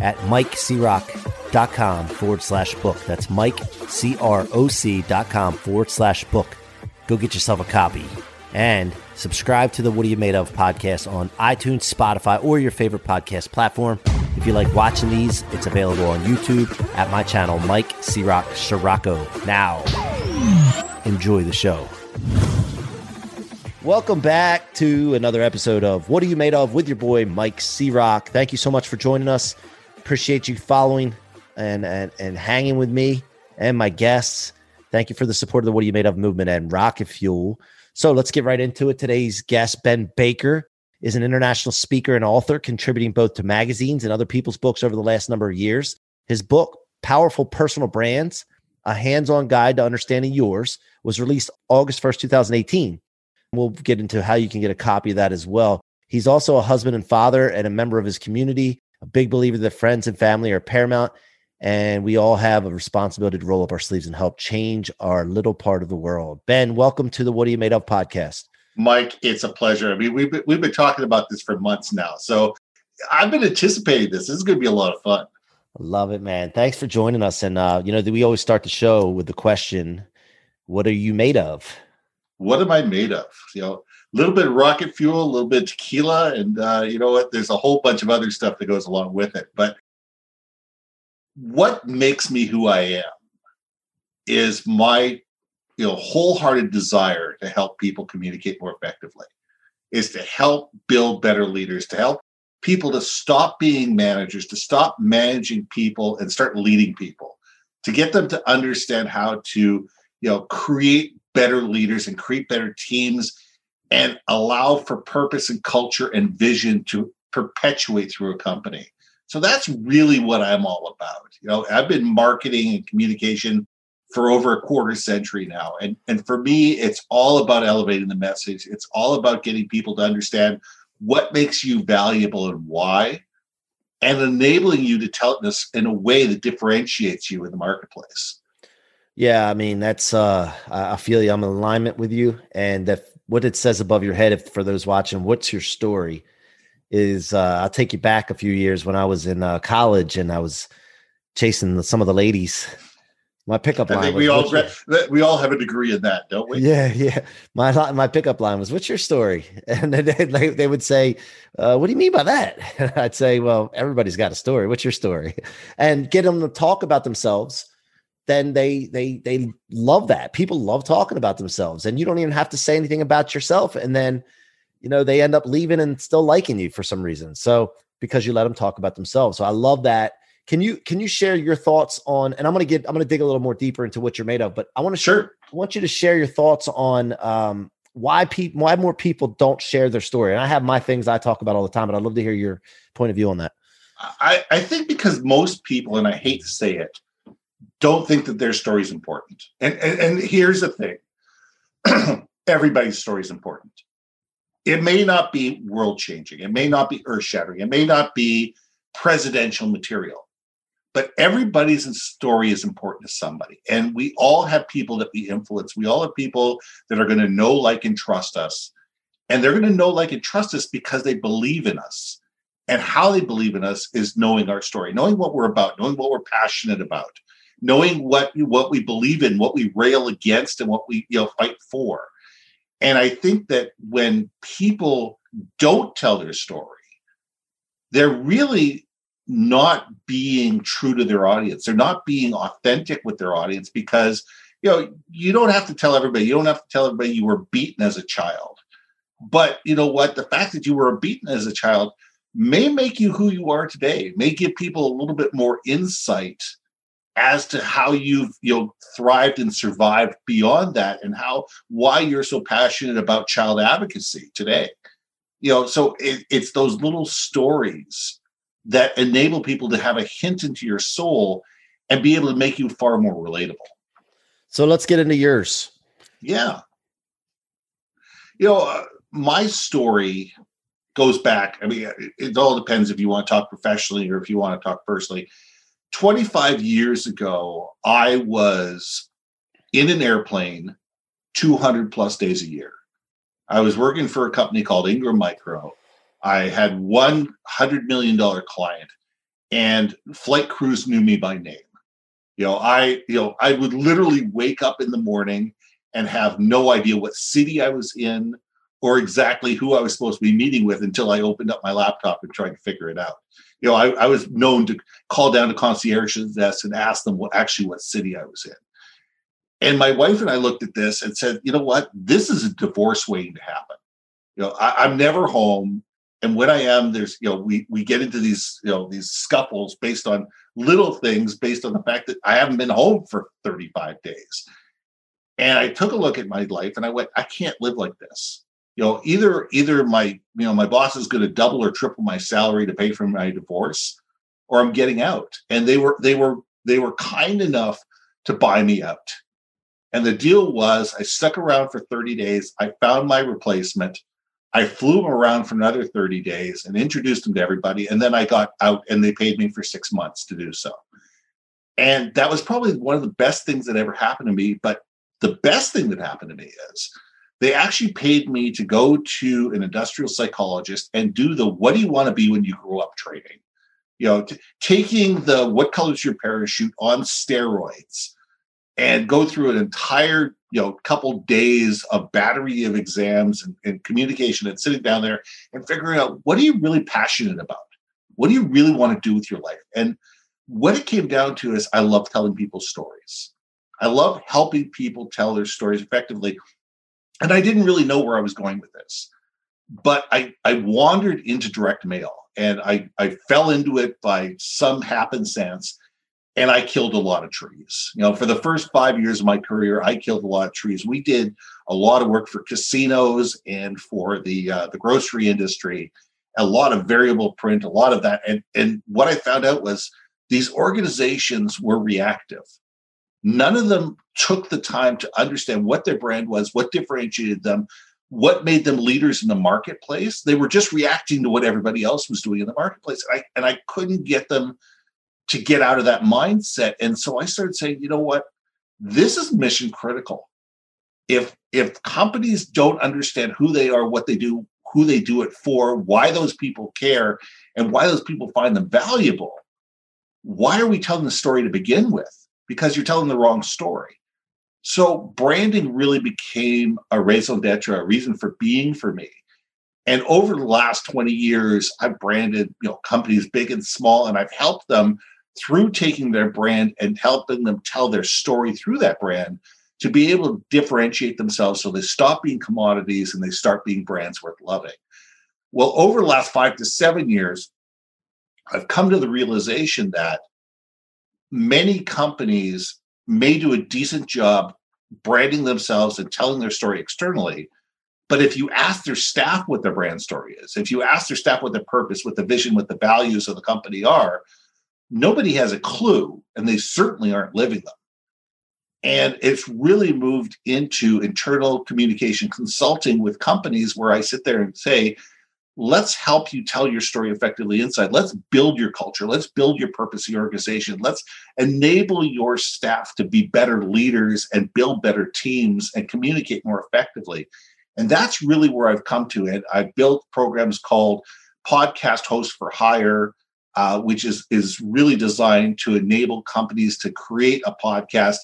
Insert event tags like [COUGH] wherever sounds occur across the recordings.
at mikecroc.com forward slash book. That's mikecroc.com forward slash book. Go get yourself a copy and subscribe to the What Are You Made Of podcast on iTunes, Spotify, or your favorite podcast platform. If you like watching these, it's available on YouTube at my channel, Mike Croc Scirocco. Now, enjoy the show. Welcome back to another episode of What Are You Made Of with your boy Mike Croc. Thank you so much for joining us. Appreciate you following and, and, and hanging with me and my guests. Thank you for the support of the What Are You Made Of movement and Rocket Fuel. So let's get right into it. Today's guest, Ben Baker, is an international speaker and author, contributing both to magazines and other people's books over the last number of years. His book, Powerful Personal Brands, a hands on guide to understanding yours, was released August 1st, 2018. We'll get into how you can get a copy of that as well. He's also a husband and father and a member of his community a big believer that friends and family are paramount, and we all have a responsibility to roll up our sleeves and help change our little part of the world. Ben, welcome to the What Are You Made Of podcast. Mike, it's a pleasure. I mean, we've been, we've been talking about this for months now, so I've been anticipating this. This is going to be a lot of fun. Love it, man. Thanks for joining us. And uh, you know, we always start the show with the question, "What are you made of?" What am I made of? You know, little bit of rocket fuel, a little bit tequila, and uh, you know what? There's a whole bunch of other stuff that goes along with it. But what makes me who I am is my you know wholehearted desire to help people communicate more effectively is to help build better leaders to help people to stop being managers to stop managing people and start leading people to get them to understand how to you know create better leaders and create better teams and allow for purpose and culture and vision to perpetuate through a company. So that's really what I'm all about. You know, I've been marketing and communication for over a quarter century now. And, and for me, it's all about elevating the message. It's all about getting people to understand what makes you valuable and why, and enabling you to tell this in a way that differentiates you in the marketplace. Yeah, I mean, that's uh I feel you. I'm in alignment with you. And that what it says above your head if, for those watching what's your story is uh, i'll take you back a few years when i was in uh, college and i was chasing the, some of the ladies my pickup line I think we all we all have a degree in that, don't we? Yeah, yeah. My my pickup line was, "What's your story?" [LAUGHS] And they they, they would say, uh, "What do you mean by that?" [LAUGHS] And I'd say, "Well, everybody's got a story. What's your story?" [LAUGHS] And get them to talk about themselves then they they they love that. People love talking about themselves, and you don't even have to say anything about yourself, and then you know they end up leaving and still liking you for some reason. So because you let them talk about themselves. So I love that. Can you can you share your thoughts on? And I'm gonna get I'm gonna dig a little more deeper into what you're made of, but I want to sure I want you to share your thoughts on um, why people why more people don't share their story. And I have my things I talk about all the time, but I'd love to hear your point of view on that. I, I think because most people, and I hate to say it, don't think that their story is important. And, and, and here's the thing [CLEARS THROAT] everybody's story is important. It may not be world changing, it may not be earth shattering, it may not be presidential material, but everybody's story is important to somebody. And we all have people that we influence. We all have people that are going to know, like, and trust us. And they're going to know, like, and trust us because they believe in us. And how they believe in us is knowing our story, knowing what we're about, knowing what we're passionate about knowing what what we believe in, what we rail against, and what we you know fight for. And I think that when people don't tell their story, they're really not being true to their audience. They're not being authentic with their audience because you know you don't have to tell everybody. You don't have to tell everybody you were beaten as a child. But you know what? The fact that you were beaten as a child may make you who you are today. May give people a little bit more insight as to how you've you know thrived and survived beyond that and how why you're so passionate about child advocacy today you know so it, it's those little stories that enable people to have a hint into your soul and be able to make you far more relatable so let's get into yours Yeah. You know, uh, my story goes back. I mean, it, it all depends if you want to talk professionally or if you want to talk personally. 25 years ago, I was in an airplane 200 plus days a year. I was working for a company called Ingram Micro. I had one $100 million client, and flight crews knew me by name. You know, I, you know, I would literally wake up in the morning and have no idea what city I was in or exactly who I was supposed to be meeting with until I opened up my laptop and tried to figure it out. You know, I, I was known to call down to concierge's desk and ask them what actually what city I was in. And my wife and I looked at this and said, you know what? This is a divorce waiting to happen. You know, I, I'm never home. And when I am, there's, you know, we we get into these, you know, these scuffles based on little things, based on the fact that I haven't been home for 35 days. And I took a look at my life and I went, I can't live like this. You know, either either my, you know, my boss is going to double or triple my salary to pay for my divorce, or I'm getting out. And they were they were they were kind enough to buy me out. And the deal was I stuck around for 30 days. I found my replacement. I flew him around for another 30 days and introduced him to everybody. And then I got out and they paid me for six months to do so. And that was probably one of the best things that ever happened to me. But the best thing that happened to me is they actually paid me to go to an industrial psychologist and do the what do you want to be when you grow up training. You know, t- taking the what color's your parachute on steroids and go through an entire you know couple days of battery of exams and, and, communication and sitting down there and figuring out what are you really passionate about? What do you really want to do with your life? And what it came down to is i love telling people stories. I love helping people tell their stories effectively and i didn't really know where i was going with this but i i wandered into direct mail and i i fell into it by some happenstance and I killed a lot of trees. You know, for the first five years of my career, I killed a lot of trees. We did a lot of work for casinos and for the uh, the grocery industry, a lot of variable print, a lot of that. And and what I found out was these organizations were reactive. None of them took the time to understand what their brand was, what differentiated them, what made them leaders in the marketplace. They were just reacting to what everybody else was doing in the marketplace. And I, and I couldn't get them to get out of that mindset. And so I started saying, you know what? This is mission critical. If if companies don't understand who they are, what they do, who they do it for, why those people care, and why those people find them valuable, why are we telling the story to begin with? Because you're telling the wrong story. So branding really became a raison d'etre, a reason for being for me. And over the last 20 years, I've branded you know companies big and small, and I've helped them through taking their brand and helping them tell their story through that brand to be able to differentiate themselves so they stop being commodities and they start being brands worth loving. Well, over the last five to seven years, I've come to the realization that many companies may do a decent job branding themselves and telling their story externally. But if you ask their staff what their brand story is, if you ask their staff what their purpose, what the vision, what the values of the company are, nobody has a clue, and they certainly aren't living them. And it's really moved into internal communication consulting with companies where I sit there and say, let's help you tell your story effectively inside. Let's build your culture. Let's build your purpose your organization. Let's enable your staff to be better leaders and build better teams and communicate more effectively. And that's really where I've come to it. I've built programs called Podcast Host for Hire, uh, which is is really designed to enable companies to create a podcast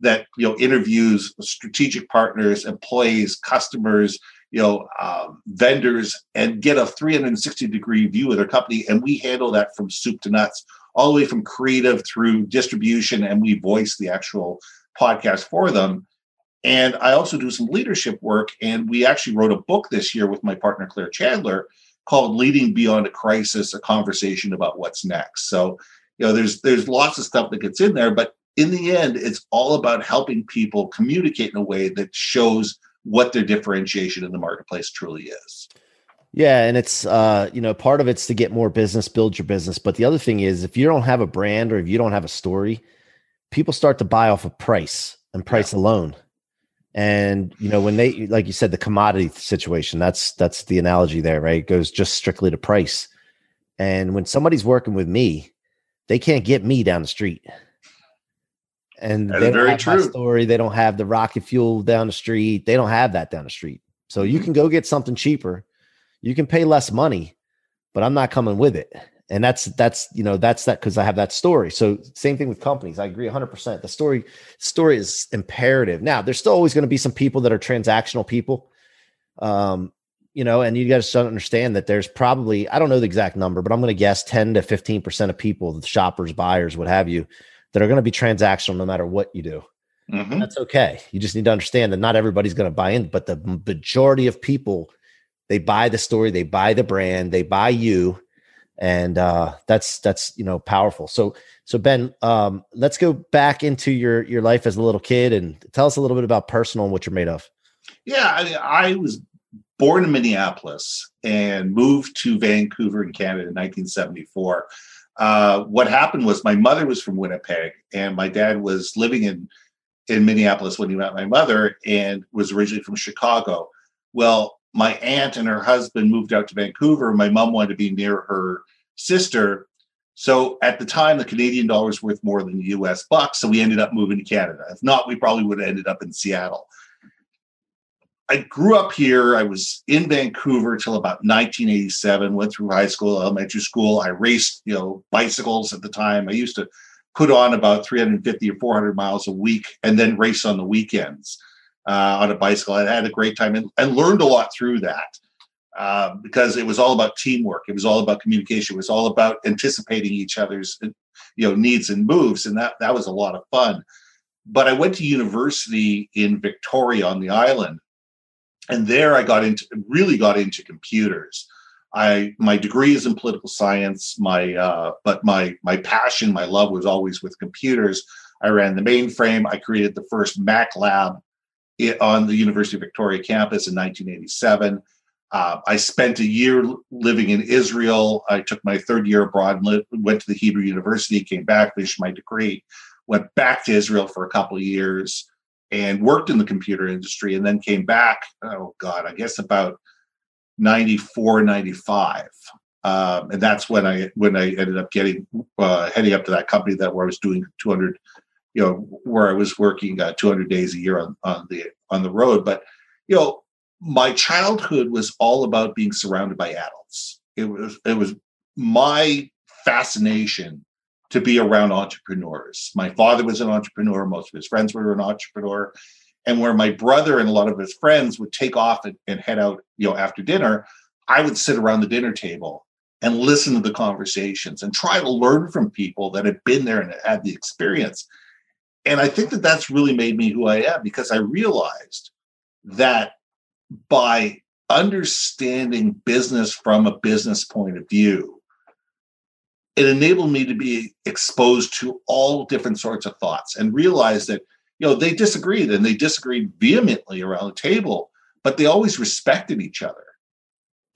that you know interviews strategic partners, employees, customers, you know, um, vendors, and get a 360 degree view of their company. And we handle that from soup to nuts, all the way from creative through distribution, and we voice the actual podcast for them. And I also do some leadership work. And we actually wrote a book this year with my partner Claire Chandler called Leading Beyond a Crisis, a conversation about what's next. So, you know, there's there's lots of stuff that gets in there, but in the end, it's all about helping people communicate in a way that shows what their differentiation in the marketplace truly is. Yeah, and it's uh, you know, part of it's to get more business, build your business. But the other thing is if you don't have a brand or if you don't have a story, people start to buy off of price and price yeah. alone. And you know, when they like you said, the commodity situation, that's that's the analogy there, right? It goes just strictly to price. And when somebody's working with me, they can't get me down the street. And That they don't very have true. story. They don't have the rocket fuel down the street. They don't have that down the street. So you Mhm. can go get something cheaper. You can pay less money, but I'm not coming with it. And that's that's you know that's that because I have that story. So same thing with companies. I agree 100. percent The story story is imperative. Now there's still always going to be some people that are transactional people, um, you know, and you guys understand that there's probably I don't know the exact number, but I'm going to guess 10 to 15 percent of people, the shoppers, buyers, what have you, that are going to be transactional no matter what you do. Mhm. That's okay. You just need to understand that not everybody's going to buy in, but the majority of people, they buy the story, they buy the brand, they buy you, and uh, that's that's you know powerful. So so Ben, um, let's go back into your your life as a little kid and tell us a little bit about personal and what you're made of. Yeah, I, mean, I was born in Minneapolis and moved to Vancouver in Canada in 1974. Uh, what happened was my mother was from Winnipeg, and my dad was living in in Minneapolis when he met my mother, and was originally from Chicago. Well, my aunt and her husband moved out to Vancouver. My mom wanted to be near her sister. So at the time, the Canadian dollar was worth more than the US buck. So we ended up moving to Canada. If not, we probably would have ended up in Seattle. I grew up here. I was in Vancouver till about 1987. Went through high school, elementary school. I raced, you know, bicycles at the time. I used to put on about 350 or 400 miles a week, and then race on the weekends uh, on a bicycle. I had a great time and, and learned a lot through that uh, because it was all about teamwork. It was all about communication. It was all about anticipating each other's, you know, needs and moves, and that that was a lot of fun. But I went to university in Victoria on the island and there I got into really got into computers. I my degree is in political science. My uh, but my my passion, my love was always with computers. I ran the mainframe. I created the first Mac lab on the University of Victoria campus in 1987. Uh, I spent a year living in Israel. I took my third year abroad, and went to the Hebrew University, came back, finished my degree, went back to Israel for a couple of years and worked in the computer industry and then came back oh god i guess about 94 95 um, and that's when i when i ended up getting uh, heading up to that company that where i was doing 200 you know where i was working uh, 200 days a year on, on the on the road. But you know my childhood was all about being surrounded by adults. It was it was my fascination to be around entrepreneurs. My father was an entrepreneur. Most of his friends were an entrepreneur. And where my brother and a lot of his friends would take off and, and head out, you know, after dinner, I would sit around the dinner table and listen to the conversations and try to learn from people that had been there and had the experience. And I think that that's really made me who I am because I realized that by understanding business from a business point of view, it enabled me to be exposed to all different sorts of thoughts and realize that you know they disagreed and they disagreed vehemently around the table but they always respected each other.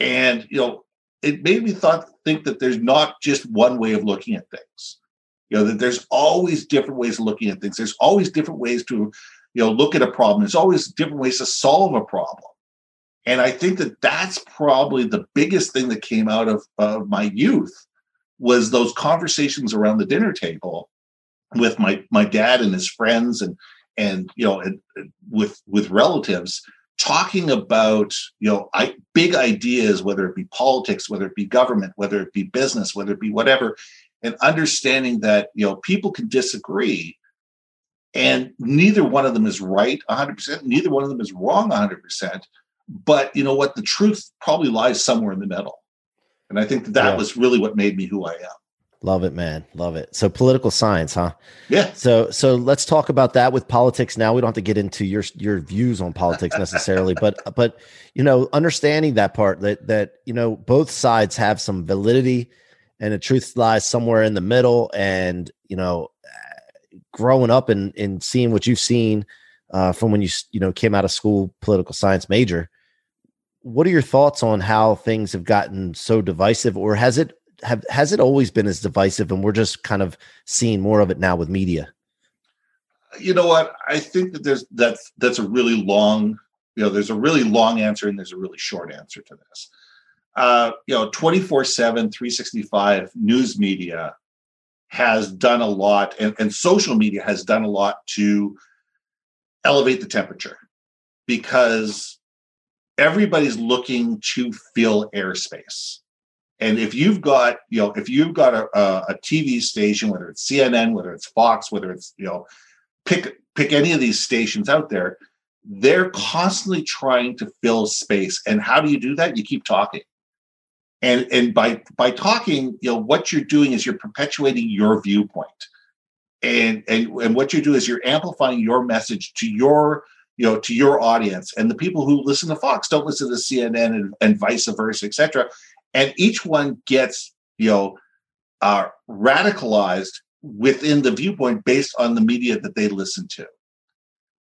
And you know it made me thought think that there's not just one way of looking at things. You know that there's always different ways of looking at things. There's always different ways to you know look at a problem. There's always different ways to solve a problem. And i think that that's probably the biggest thing that came out of, of my youth was those conversations around the dinner table with my my dad and his friends and and you know and, and with with relatives talking about you know I, big ideas whether it be politics whether it be government whether it be business whether it be whatever and understanding that you know people can disagree and neither one of them is right 100% neither one of them is wrong 100% but you know what? The truth probably lies somewhere in the middle and i think that, that Yeah. was really what made me who i am Love it, man. Love it. So political science, huh? yeah So so let's talk about that with politics now. We don't have to get into your your views on politics necessarily, but [LAUGHS] but you know, understanding that part that that you know both sides have some validity and the truth lies somewhere in the middle and you know growing up and and seeing what you've seen uh, from when you you know came out of school political science major what are your thoughts on how things have gotten so divisive or has it have has it always been as divisive and we're just kind of seeing more of it now with media you know what? I think that there's that's that's a really long, you know, there's a really long answer and there's a really short answer to this. Uh, you know, 24 7, 365 news media has done a lot, and, and social media has done a lot to elevate the temperature because everybody's looking to fill airspace. And if you've got, you know, if you've got a, a, TV station, whether it's CNN, whether it's Fox, whether it's, you know, pick pick any of these stations out there, they're constantly trying to fill space. And how do you do that? You keep talking. And and by by talking, you know, what you're doing is you're perpetuating your viewpoint. And and and what you do is you're amplifying your message to your you know to your audience. And the people who listen to fox don't listen to cnn and, and vice versa etc and each one gets you know uh, radicalized within the viewpoint based on the media that they listen to.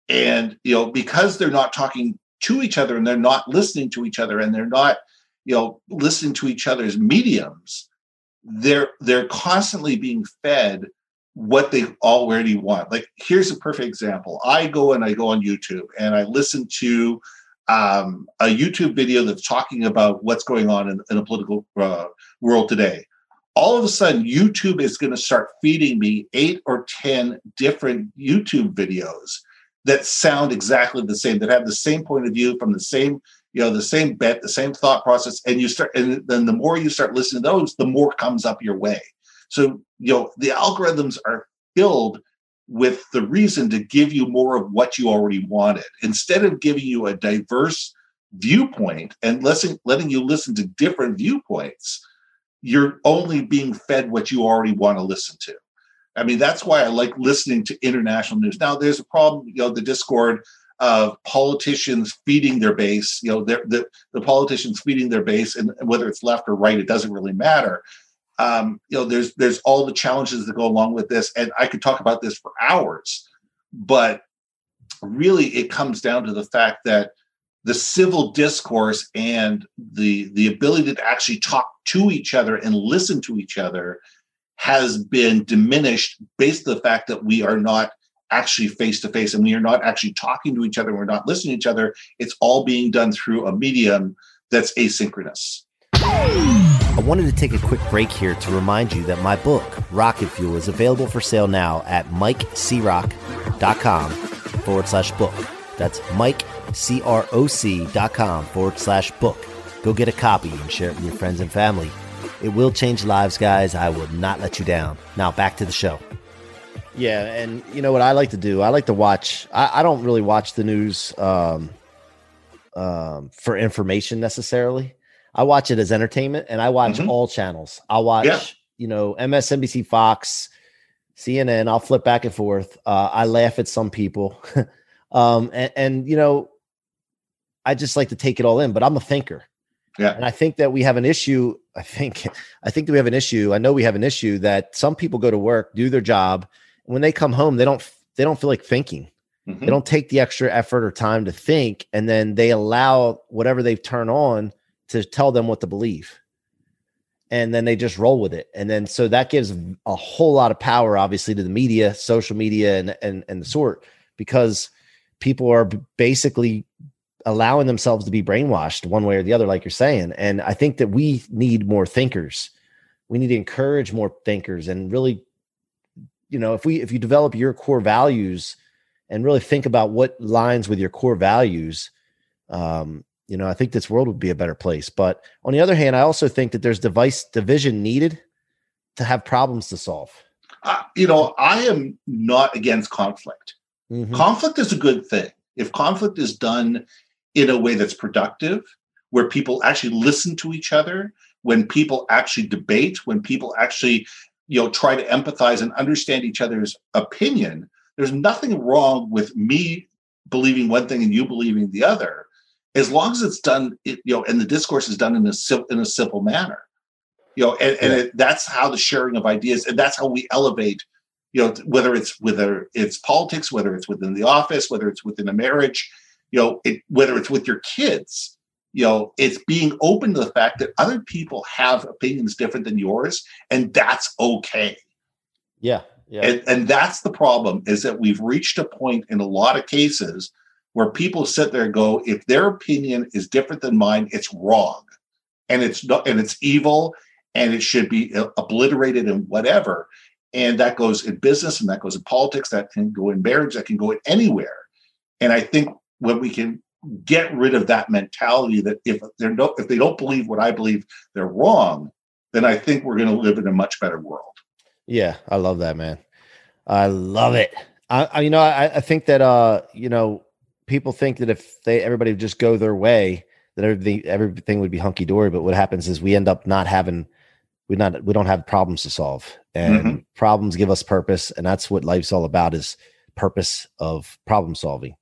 And you know because they're not talking to each other and they're not listening to each other and they're not you know listening to each other's mediums they're they're constantly being fed what they already want like here's a perfect example i go and i go on youtube and i listen to um, a YouTube video that's talking about what's going on in, in a political uh, world today. All of a sudden, YouTube is going to start feeding me eight or 10 different YouTube videos that sound exactly the same, that have the same point of view from the same, you know, the same bet, the same thought process. And you start, and then the more you start listening to those, the more comes up your way. So, you know, the algorithms are filled with the reason to give you more of what you already wanted. Instead of giving you a diverse viewpoint and listen, letting you listen to different viewpoints you're only being fed what you already want to listen to. I mean that's why i like listening to international news. Now there's a problem you know the discord of politicians feeding their base you know the, the politicians feeding their base and whether it's left or right it doesn't really matter um, you know, there's there's all the challenges that go along with this, and I could talk about this for hours, but really it comes down to the fact that the civil discourse and the the ability to actually talk to each other and listen to each other has been diminished based on the fact that we are not actually face to face and we are not actually talking to each other we're not listening to each other. It's all being done through a medium that's asynchronous I wanted to take a quick break here to remind you that my book, Rocket Fuel, is available for sale now at mikecroc.com forward slash book. That's mikecroc.com forward slash book. Go get a copy and share it with your friends and family. It will change lives, guys. I will not let you down. Now, back to the show. Yeah, and you know what I like to do? I like to watch. I, I don't really watch the news um, um, for information necessarily. I watch it as entertainment and I watch mm-hmm. all channels. I'll watch, yeah. you know, MSNBC, Fox, CNN. I'll flip back and forth. Uh, I laugh at some people. [LAUGHS] um, and, and, you know, I just like to take it all in, but I'm a thinker. Yeah. And I think that we have an issue. I think, [LAUGHS] I think that we have an issue. I know we have an issue that some people go to work, do their job. And when they come home, they don't, they don't feel like thinking. Mm-hmm. They don't take the extra effort or time to think. And then they allow whatever they've turned on to tell them what to believe. And then they just roll with it. And then so that gives a whole lot of power obviously to the media social media and and, and the sort because people are basically allowing themselves to be brainwashed one way or the other like you're saying. And i think that we need more thinkers. We need to encourage more thinkers and really you know if we if you develop your core values and really think about what lines with your core values um, you know, I think this world would be a better place. But on the other hand, I also think that there's device division needed to have problems to solve. Uh, you know, I am not against conflict. Mm-hmm. Conflict is a good thing. If conflict is done in a way that's productive, where people actually listen to each other, when people actually debate, when people actually, you know, try to empathize and understand each other's opinion, there's nothing wrong with me believing one thing and you believing the other as long as it's done, it, you know, and the discourse is done in a in a simple manner, you know, and, and it, that's how the sharing of ideas, and that's how we elevate, you know, whether it's whether it's politics, whether it's within the office, whether it's within a marriage, you know, it, whether it's with your kids, you know, it's being open to the fact that other people have opinions different than yours, and that's okay. Yeah, yeah. And, and that's the problem is that we've reached a point in a lot of cases where people sit there and go, if their opinion is different than mine, it's wrong. And it's not, and it's evil and it should be uh, obliterated and whatever. And that goes in business and that goes in politics, that can go in marriage, that can go anywhere. And I think when we can get rid of that mentality that if they're no, if they don't believe what I believe, they're wrong, then I think we're going to live in a much better world. Yeah, I love that, man. I love it. I, I you know, I, I think that uh, you know, people think that if they everybody would just go their way, that everything everything would be hunky dory. But what happens is we end up not having we not we don't have problems to solve, and Mhm. problems give us purpose, and that's what life's all about is purpose of problem solving.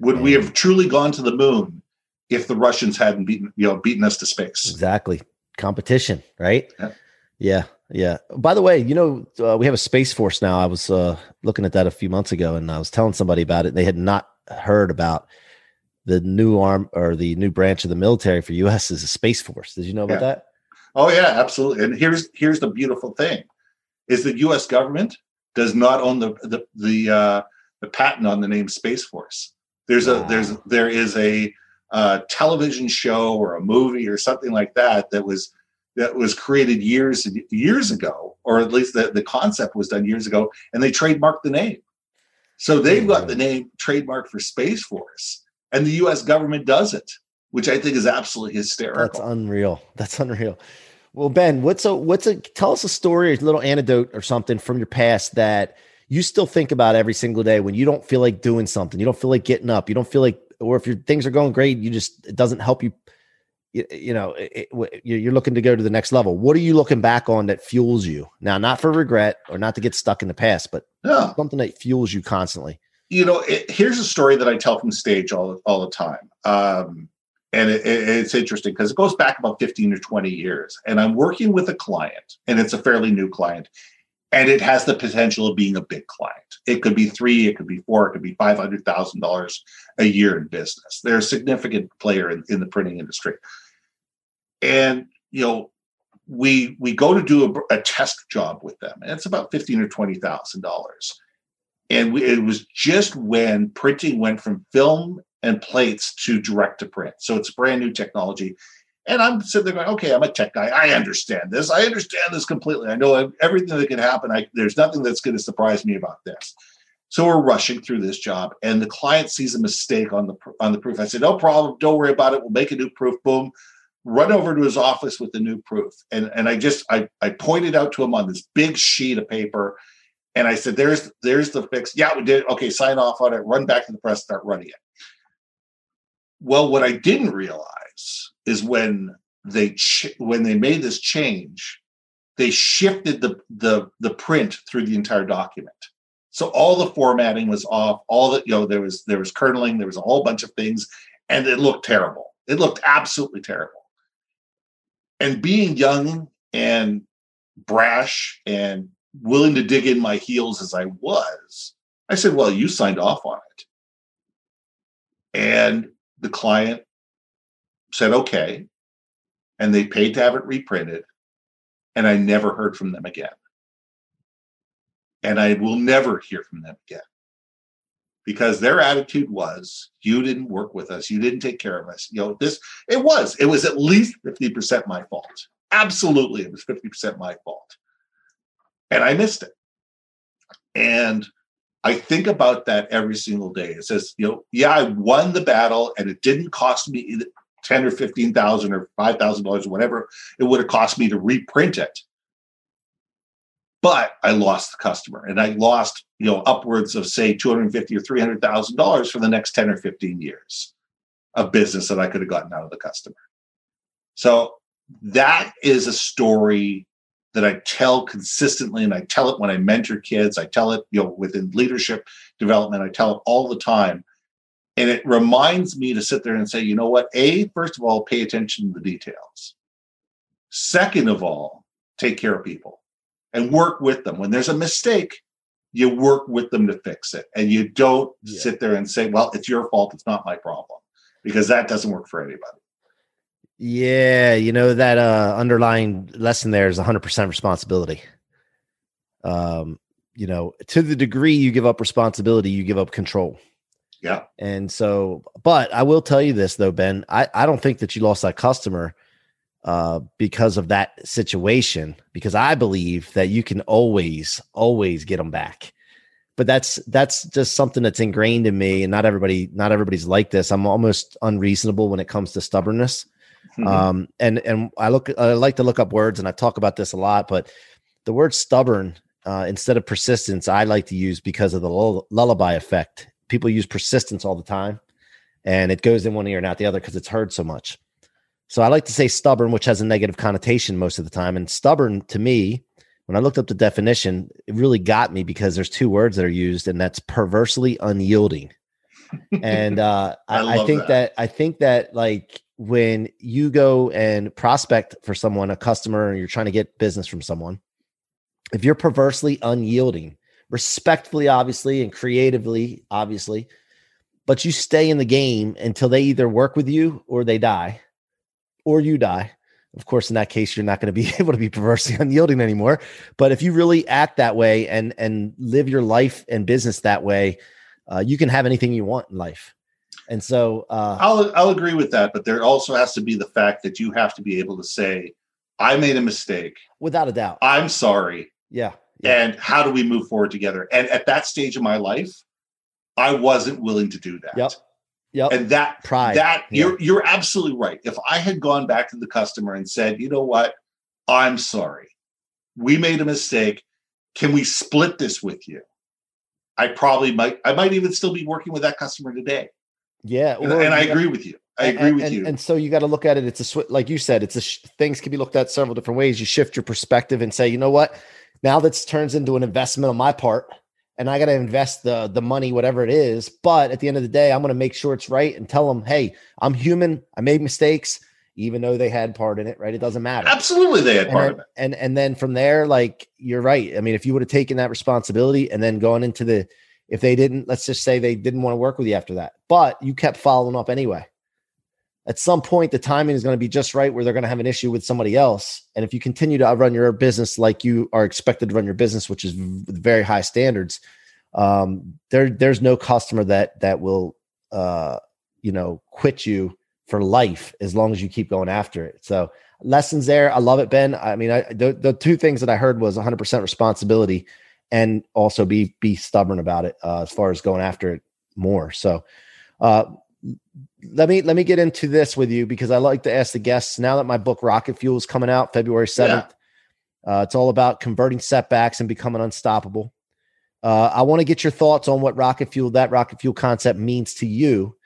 Would we have truly gone to the moon if the Russians hadn't beaten, you know, beaten us to space? Exactly, competition, right? Yeah. Yeah, yeah. By the way, you know uh, we have a space force now. I was uh, looking at that a few months ago, and I was telling somebody about it. They had not heard about the new arm or the new branch of the military for U.S. is a space force. Did you know about Yeah. that? Oh yeah, absolutely. And here's here's the beautiful thing: is the U.S. government does not own the the the, uh, the patent on the name Space Force. There's a there's there is a uh, television show or a movie or something like that that was that was created years years ago, or at least the, the concept was done years ago, and they trademarked the name. So they've got the name trademark for Space Force, and the U.S. government doesn't, which I think is absolutely hysterical. That's unreal. That's unreal. Well, Ben, what's a what's a tell us a story, or a little anecdote or something from your past that you still think about every single day when you don't feel like doing something, you don't feel like getting up, you don't feel like, or if your things are going great, you just it doesn't help you. You, you know, it, it- you're looking to go to the next level. What are you looking back on that fuels you now? Not for regret or not to get stuck in the past, but something that fuels you constantly. you know, it, here's a story that I tell from stage all all the time, um, and it, it- it's interesting because it goes back about fifteen or twenty years. And I'm working with a client, and it's a fairly new client, and it has the potential of being a big client. It could be three, it could be four, it could be five hundred thousand dollars a year in business. They're a significant player in, in the printing industry, and you know. We we go to do a, a test job with them, and it's about fifteen or twenty thousand dollars and we, it was just when printing went from film and plates to direct to print. So it's brand new technology. And I'm sitting there going, okay, I'm a tech guy. I understand this. I understand this completely. I know everything that can happen. I, there's nothing that's going to surprise me about this. So we're rushing through this job, and the client sees a mistake on the on the proof. I said, no problem. Don't worry about it. We'll make a new proof. Boom. Run over to his office with the new proof. And and I just I I pointed out to him on this big sheet of paper and I said, "There's there's the fix. Yeah, we did. Okay, sign off on it. Run back to the press. Start running it." Well, what I didn't realize is when they ch- when they made this change, they shifted the the the print through the entire document. So all the formatting was off. All that you know, there was there was kerneling. There was a whole bunch of things, and it looked terrible. It looked absolutely terrible. And being young and brash and willing to dig in my heels as I was, I said, Well, you signed off on it. And the client said, Okay. And they paid to have it reprinted. And I never heard from them again. And I will never hear from them again because their attitude was you didn't work with us you didn't take care of us you know this it was it was at least 50% my fault absolutely it was 50% my fault and I missed it. And I think about that every single day. It says, you know, yeah, I won the battle, and it didn't cost me ten or fifteen thousand or five thousand dollars, or whatever it would have cost me to reprint it. But I lost the customer, and I lost, you know, upwards of say two hundred fifty or three hundred thousand dollars for the next ten or fifteen years of business that I could have gotten out of the customer. So that is a story that I tell consistently, and I tell it when I mentor kids. I tell it, you know, within leadership development. I tell it all the time, and it reminds me to sit there and say, you know what? A, first of all, pay attention to the details. Second of all, take care of people and work with them. When there's a mistake, you work with them to fix it, and you don't Yeah. sit there and say, well, it's your fault. It's not my problem, because that doesn't work for anybody. Yeah, you know that uh underlying lesson there is 100% responsibility. Um you know, to the degree you give up responsibility, you give up control. Yeah. And so, but I will tell you this though, Ben, I, I don't think that you lost that customer uh, because of that situation, because I believe that you can always, always get them back. But that's that's just something that's ingrained in me, and not everybody, not everybody's like this. I'm almost unreasonable when it comes to stubbornness. Mm-hmm. Um, and and I look, I like to look up words, and I talk about this a lot. But the word stubborn uh, instead of persistence, I like to use because of the lullaby effect. People use persistence all the time, and it goes in one ear and out the other because it's heard so much. So I like to say stubborn, which has a negative connotation most of the time. And stubborn to me, when I looked up the definition, it really got me because there's two words that are used, and that's perversely unyielding. and uh, [LAUGHS] I, I, think that. that I think that like when you go and prospect for someone, a customer, and you're trying to get business from someone, if you're perversely unyielding, respectfully, obviously, and creatively, obviously, but you stay in the game until they either work with you or they die or you die. Of course, in that case, you're not going to be [LAUGHS] able to be perversely unyielding anymore. But if you really act that way and and live your life and business that way, uh, you can have anything you want in life. And so, uh, I'll I'll agree with that. But there also has to be the fact that you have to be able to say, "I made a mistake," without a doubt. I'm sorry. Yeah. yeah. And how do we move forward together? And at that stage of my life, I wasn't willing to do that. Yep. Yep. And that pride. That yeah. you're you're absolutely right. If I had gone back to the customer and said, you know what, I'm sorry, we made a mistake. Can we split this with you? I probably might. I might even still be working with that customer today. Yeah, and, and I agree with you. I agree and, with and, you. And so you got to look at it. It's a sw- like you said. It's a sh- things can be looked at several different ways. You shift your perspective and say, you know what, now this turns into an investment on my part and I got to invest the the money, whatever it is. But at the end of the day, I'm going to make sure it's right and tell them, hey, I'm human. I made mistakes, even though they had part in it. Right? It doesn't matter. Absolutely, they had part and, of it. And and then from there, like you're right. I mean, if you would have taken that responsibility and then gone into the, if they didn't, let's just say they didn't want to work with you after that, but you kept following up anyway. At some point, the timing is going to be just right where they're going to have an issue with somebody else. And if you continue to run your business like you are expected to run your business, which is very high standards, um, there there's no customer that that will uh, you know quit you for life as long as you keep going after it. So lessons there. I love it, Ben. I mean, I, the, the two things that I heard was 100% responsibility and also be be stubborn about it uh, as far as going after it more. So uh, let me let me get into this with you because I like to ask the guests now that my book Rocket Fuel is coming out February 7th. Yeah. Uh, it's all about converting setbacks and becoming unstoppable. Uh, I want to get your thoughts on what rocket fuel, that rocket fuel concept means to you.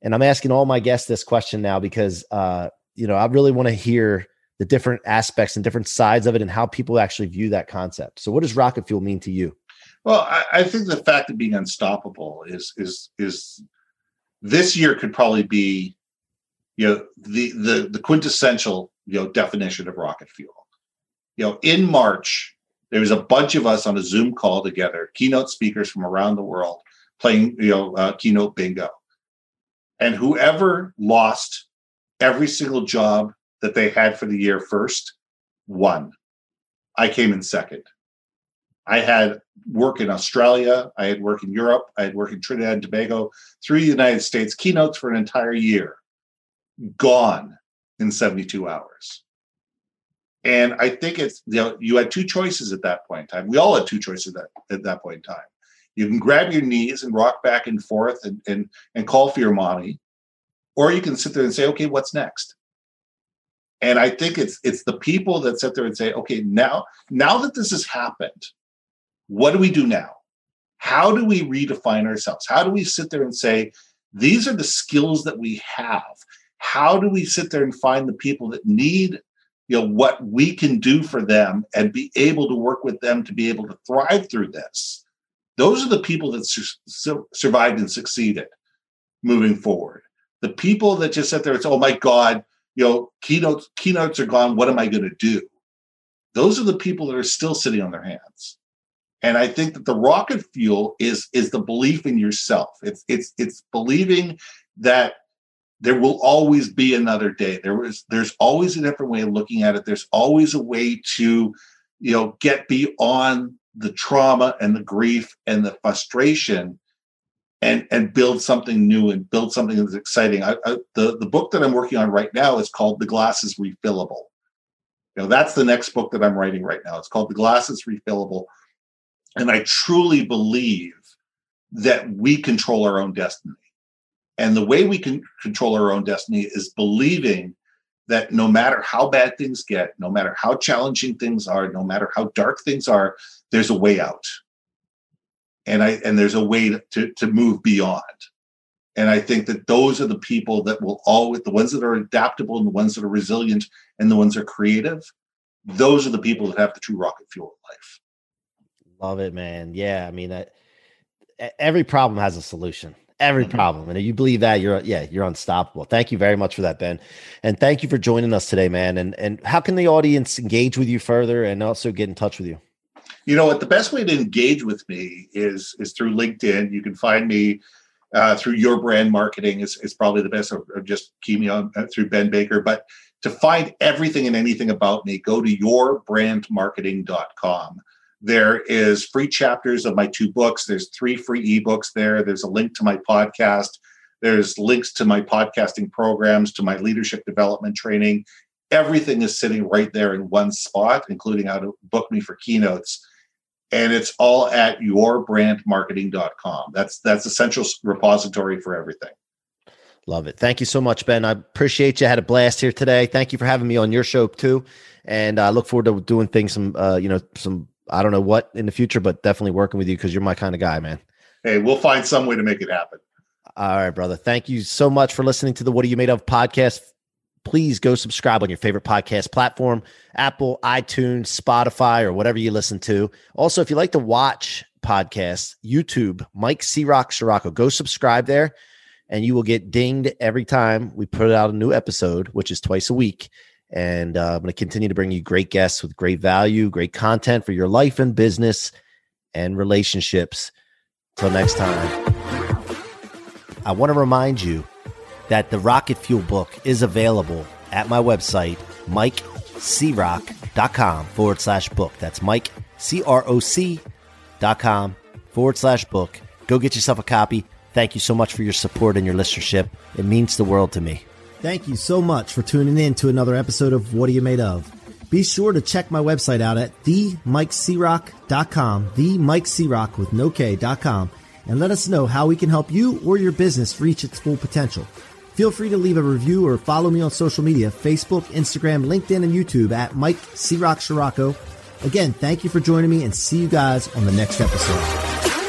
And I'm asking all my guests this question now because, uh, you know, I really want to hear the different aspects and different sides of it and how people actually view that concept. So, what does rocket fuel mean to you? Well, I, I think the fact of being unstoppable is is is this year could probably be, you know, the the the quintessential you know definition of rocket fuel. You know, in March, there was a bunch of us on a Zoom call together, keynote speakers from around the world playing, you know, uh, keynote bingo. And whoever lost every single job that they had for the year first won. I came in second. I had work in Australia, I had work in Europe, I had work in Trinidad and Tobago, through the United States, keynotes for an entire year, gone in 72 hours. And I think it's you know you had two choices at that point in time. We all had two choices at, at that point in time. You can grab your knees and rock back and forth and and and call for your mommy, or you can sit there and say, okay, what's next? And I think it's it's the people that sit there and say, okay, now now that this has happened, what do we do now? How do we redefine ourselves? How do we sit there and say, these are the skills that we have? How do we sit there and find the people that need you know what we can do for them and be able to work with them to be able to thrive through this those are the people that su- survived and succeeded moving forward the people that just sit there and say oh my god you know keynotes keynotes are gone what am i going to do those are the people that are still sitting on their hands and i think that the rocket fuel is is the belief in yourself it's it's it's believing that there will always be another day there was there's always a different way of looking at it there's always a way to you know get beyond the trauma and the grief and the frustration and and build something new and build something that's exciting. I, I, the the book that I'm working on right now is called The Glass is Refillable. You know, that's the next book that I'm writing right now. It's called The Glass is Refillable, and I truly believe that we control our own destiny. And the way we can control our own destiny is believing that no matter how bad things get, no matter how challenging things are, no matter how dark things are, there's a way out and I and there's a way to to move beyond. And I think that those are the people that will always the ones that are adaptable and the ones that are resilient and the ones that are creative. Those are the people that have the true rocket fuel in life. Love it, man. Yeah, I mean, I, every problem has a solution. Every mm-hmm. problem, and if you believe that, you're yeah, you're unstoppable. Thank you very much for that, Ben, and thank you for joining us today, man. And and how can the audience engage with you further and also get in touch with you? You know what? The best way to engage with me is is through LinkedIn. You can find me uh, through your brand marketing is, is probably the best. Or, or just key me on uh, through Ben Baker. But to find everything and anything about me, go to yourbrandmarketing.com. There is free chapters of my two books. There's three free ebooks there. There's a link to my podcast. There's links to my podcasting programs, to my leadership development training. Everything is sitting right there in one spot, including how to book me for keynotes and it's all at yourbrandmarketing.com. That's that's central repository for everything. Love it. Thank you so much, Ben. I appreciate you. I had a blast here today. Thank you for having me on your show too, and I look forward to doing things some uh, you know some I don't know what in the future, but definitely working with you because you're my kind of guy, man. Hey, we'll find some way to make it happen. All right, brother. Thank you so much for listening to the What Are You Made Of podcast please go subscribe on your favorite podcast platform Apple, iTunes, Spotify, or whatever you listen to. Also, if you like to watch podcasts, YouTube, Mike C. Rock Scirocco, go subscribe there and you will get dinged every time we put out a new episode, which is twice a week. And uh, I'm going to continue to bring you great guests with great value, great content for your life and business and relationships. Till next time, I want to remind you that the Rocket Fuel book is available at my website, mikecroc.com forward slash book. That's Mike, dot com forward slash book. Go get yourself a copy. Thank you so much for your support and your listenership. It means the world to me. Thank you so much for tuning in to another episode of What Are You Made Of? Be sure to check my website out at themikecroc.com, themikecroc with no K.com, and let us know how we can help you or your business reach its full potential. Feel free to leave a review or follow me on social media Facebook, Instagram, LinkedIn, and YouTube at Mike C. Rock. Again, thank you for joining me and see you guys on the next episode.